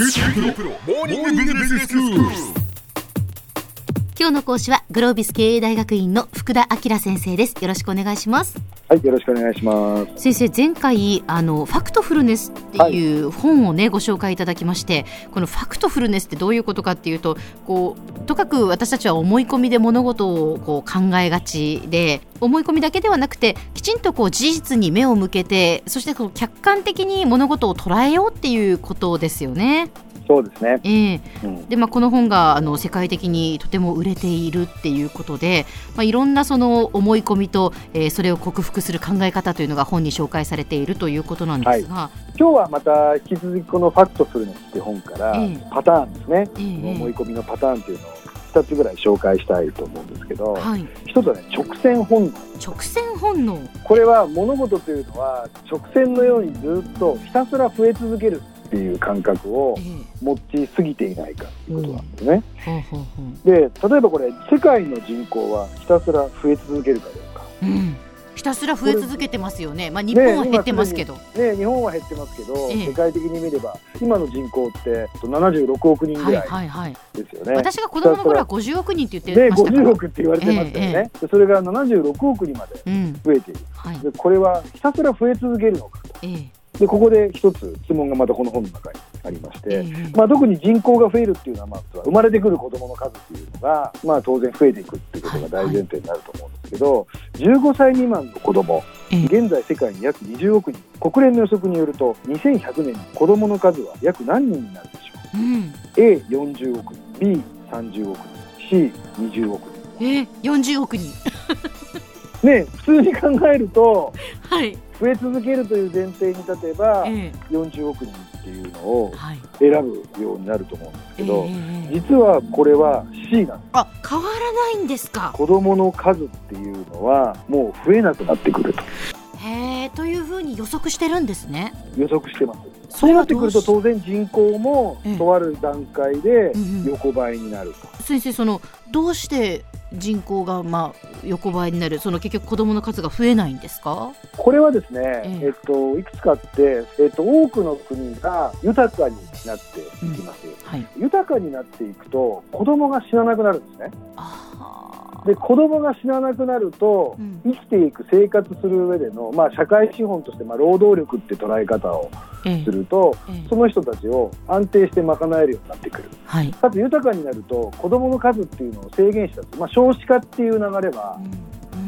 今日の講師はグロービス経営大学院の福田明先生です。よろしくお願いします。はい、よろしくお願いします。先生前回あのファクトフルネスっていう本をね、ご紹介いただきましてこのファクトフルネスってどういうことかっていうとこうとかく私たちは思い込みで物事をこう考えがちで思い込みだけではなくてきちんとこう事実に目を向けてそしてこう客観的に物事を捉えようっていうことですよね。そうですね。ええ。うん、でまあ、この本があの世界的にとても売れているっていうことで、まあ、いろんなその思い込みと、えーそれを克服する考え方というのが本に紹介されているということなんですが、今日はまた引き続きこのファクトフルネスって本からええ。パターンですね。ええ思い込みのパターンっていうのを2つぐらい紹介したいと思うんですけど、はい、一つはね直線本能。直線本能、これは物事というのは直線のようにずっとひたすら増え続けるっていう感覚をええ。持ちすぎていないかっていうことなんですね。で例えばこれ世界の人口はひたすら増え続けるかどうか。う、うん、ひたすら増え続けてますよね、まあ、日本は減ってますけど、ね、日本は減ってますけど、ええ。世界的に見れば今の人口って76億人はいぐらいはいはい、ですよね。私が子供の頃は50億人って言ってでましたから、50億って言われてましたよね、でそれが76億にまでうん。増えている。はい。でこれはひたすら増え続けるのかと。ええでここで一つ質問がまたこの本の中にありまして、ええまあ、特に人口が増えるっていうのは、まあ、生まれてくる子どもの数っていうのが、まあ、当然増えていくっていうことが大前提になると思うんですけど、15歳未満の子どもええ現在世界に約20億人国連の予測によると2100年に子どもの数は約何人になるでしょううん。A40 億人 B30 億人 C20 億人。ええ40億人。ね普通に考えると はい、増え続けるという前提に立てばええ。40億人っていうのをはい。選ぶようになると思うんですけど、ええ実はこれは C なんですあ変わらないんですか？子どもの数っていうのはもう増えなくなってくると。へえというふうに予測してるんですね。予測してます。そそうなってくると当然人口もええ。とある段階で横ばいになると、先生そのどうして人口がまあ横ばいになるその結局子どもの数が増えないんですか？これはですね、ええ。えっと、いくつかあって、えっと、多くの国が豊かになっていきます、はい。豊かになっていくと子供が死ななくなるんですね。あで子供が死ななくなると、うん。生きていく生活する上での、まあ、社会資本として、まあ、労働力って捉え方をええ。するとええ。その人たちを安定して賄えるようになってくる。はい、かつ豊かになると子供の数っていうのを制限した、まあ、少子化っていう流れは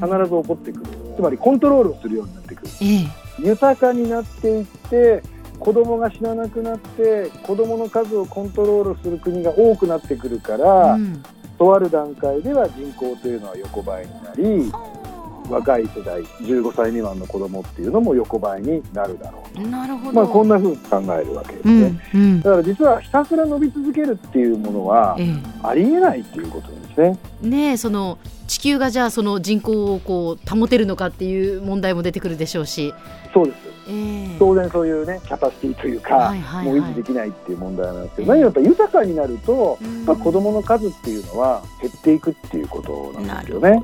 必ず起こってくる。つまりコントロールをするようになってくる。ええ。豊かになっていって子供が死ななくなって子供の数をコントロールする国が多くなってくるから、うんとある段階では人口というのは横ばいになり若い世代15歳未満の子供っていうのも横ばいになるだろうなるほど、まあこんな風に考えるわけですうね、んうん。だから実はひたすら伸び続けるっていうものはえありえないっていうことなんですね。え、ねえその地球がじゃあその人口をこう保てるのかっていう問題も出てくるでしょうし、そうです。ええ。当然そういうねキャパシティというか、はいはいはい。もう維持できないっていう問題なんですけど、ええ何よりやっぱ豊かになると、うん。まあ、子供の数っていうのは減っていくっていうことなんなですよね。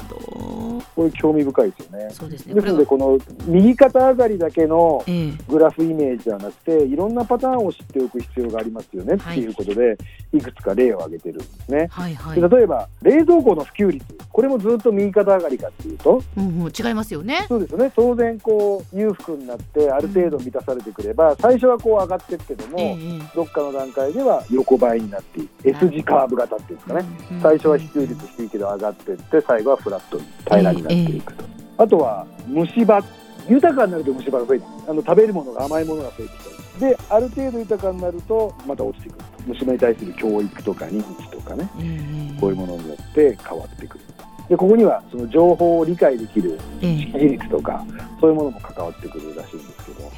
これ興味深いですよね。そうですね。ですのでこの右肩上がりだけのええ。グラフイメージではなくていろんなパターンを知っておく必要がありますよねっていうことで、い、くつか例を挙げてるんですね。はいはい。で例えば冷蔵庫の普及率これもずっと右肩上がりかっていうとうんうん、違いますよね。そうですよね。当然こう裕福になってある程度満たされてくれば最初はこう上がってってでも、えええどっかの段階では横ばいになっていく S 字カーブ型っていうんですかね、うん最初は普及率低いけど上がっていって最後はフラットに平らになっていくと、あとは虫歯。豊かになると虫歯が増えてあの食べるものが甘いものが増えてきたり。である程度豊かになるとまた落ちてくると。虫歯に対する教育とか認知とかね。ええこういうものによって変わってくるでここにはその情報を理解できるええ識字率とかそういうものも関わってくるらしいんですけど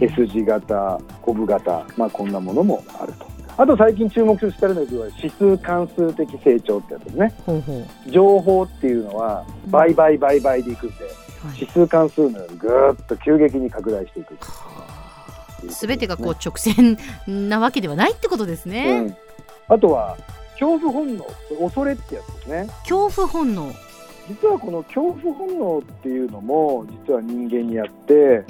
S 字型、コブ型、まあ、こんなものもあると。あと最近注目してるのは指数関数的成長ってやつですね。ほうほう情報っていうのは倍倍倍倍でいくんで、はい指数関数のようにぐーっと急激に拡大していくすべてがこう直線なわけではないってことですうね。ん、あとは恐怖本能恐れってやつですね。恐怖本能。実はこの恐怖本能っていうのも実は人間にあって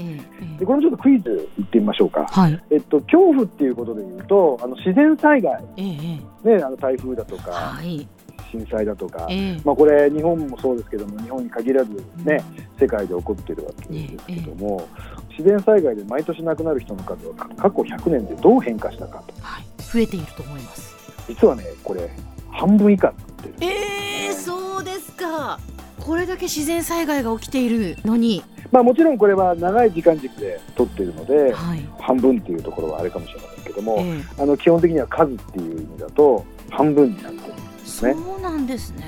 でこれもちょっとクイズいってみましょうか、はい。えっと、恐怖っていうことでいうとあの自然災害、えええね、あの台風だとかはい。震災だとか、ええ。まあ、これ日本もそうですけども日本に限らずね、世界で起こってるわけですけども、自然災害で毎年亡くなる人の数は過去100年でどう変化したかと。はい。増えていると思います実はねこれ半分以下になってる。ええそうですか。これだけ自然災害が起きているのに。まあもちろんこれは長い時間軸で取ってるのではい。半分っていうところはあれかもしれませんけども、ええ。あの基本的には数っていう意味だと半分になってるんですそね。うなんですね、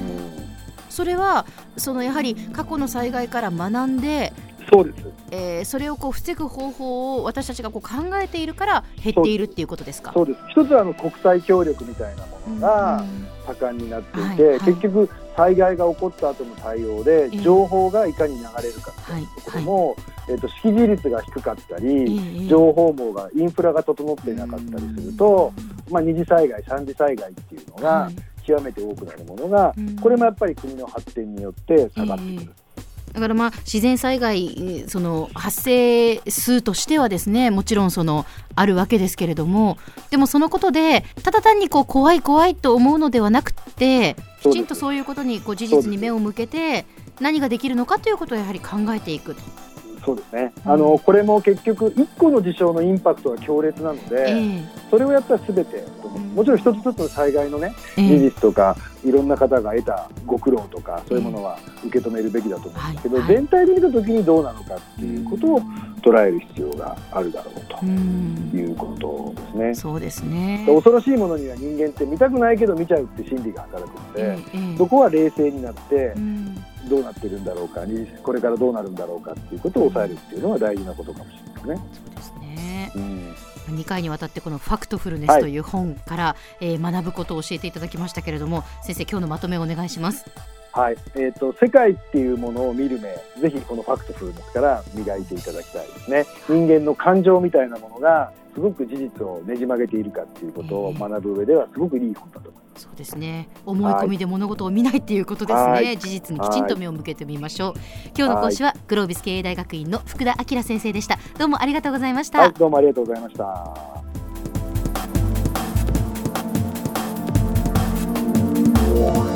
うん。それはそのやはり過去の災害から学んで、そうです。えーそれをこう防ぐ方法を私たちがこう考えているから減っているっていうことですか？そうです。一つはあの国際協力みたいなものがうん盛んになっていて、はいはい。結局災害が起こった後の対応でええ。情報がいかに流れるかはいうところも、えっと識字率が低かったり、ええ情報網がインフラが整っていなかったりすると、まあ、二次災害三次災害っていうのがはい。極めて多くなるものが、うん。これもやっぱり国の発展によって下がってくる。だからまあ自然災害えーその発生数としてはですねもちろんそのあるわけですけれどもでもそのことでただ単にこう怖い怖いと思うのではなくてきちんとそういうことにこう事実に目を向けて何ができるのかということをやはり考えていくと。そうですね、うん。あのこれも結局1個の事象のインパクトが強烈なので、えそれをやったら全てもちろん一つ一つの災害のね事ええ。え実とかいろんな方が得たご苦労とかそういうものは受け止めるべきだと思うんですけど、はい。はい全体で見た時にどうなのかっていうことを捉える必要があるだろうとうん。いうことですね。そうですね。恐ろしいものには人間って見たくないけど見ちゃうって心理が働くので、ええええ。そこは冷静になってうんどうなってるんだろうかにこれからどうなるんだろうかっていうことを抑えるっていうのが大事なことかもしれないですね。そうですね。うん2回にわたってこの「ファクトフルネス」という本から、えー学ぶことを教えていただきましたけれども先生今日のまとめをお願いします。はい、えっ、と世界っていうものを見る目、ぜひこのファクトフルネスから磨いていただきたいですね。人間の感情みたいなものがすごく事実をねじ曲げているかっていうことを学ぶ上ではすごくいい本だと思います。そうですね。思い込みで物事を見ないっていうことですね、はい。事実にきちんと目を向けてみましょう。今日の講師はグロービス経営大学院の福田明先生でした。どうもありがとうございました、はい、どうもありがとうございました。キュ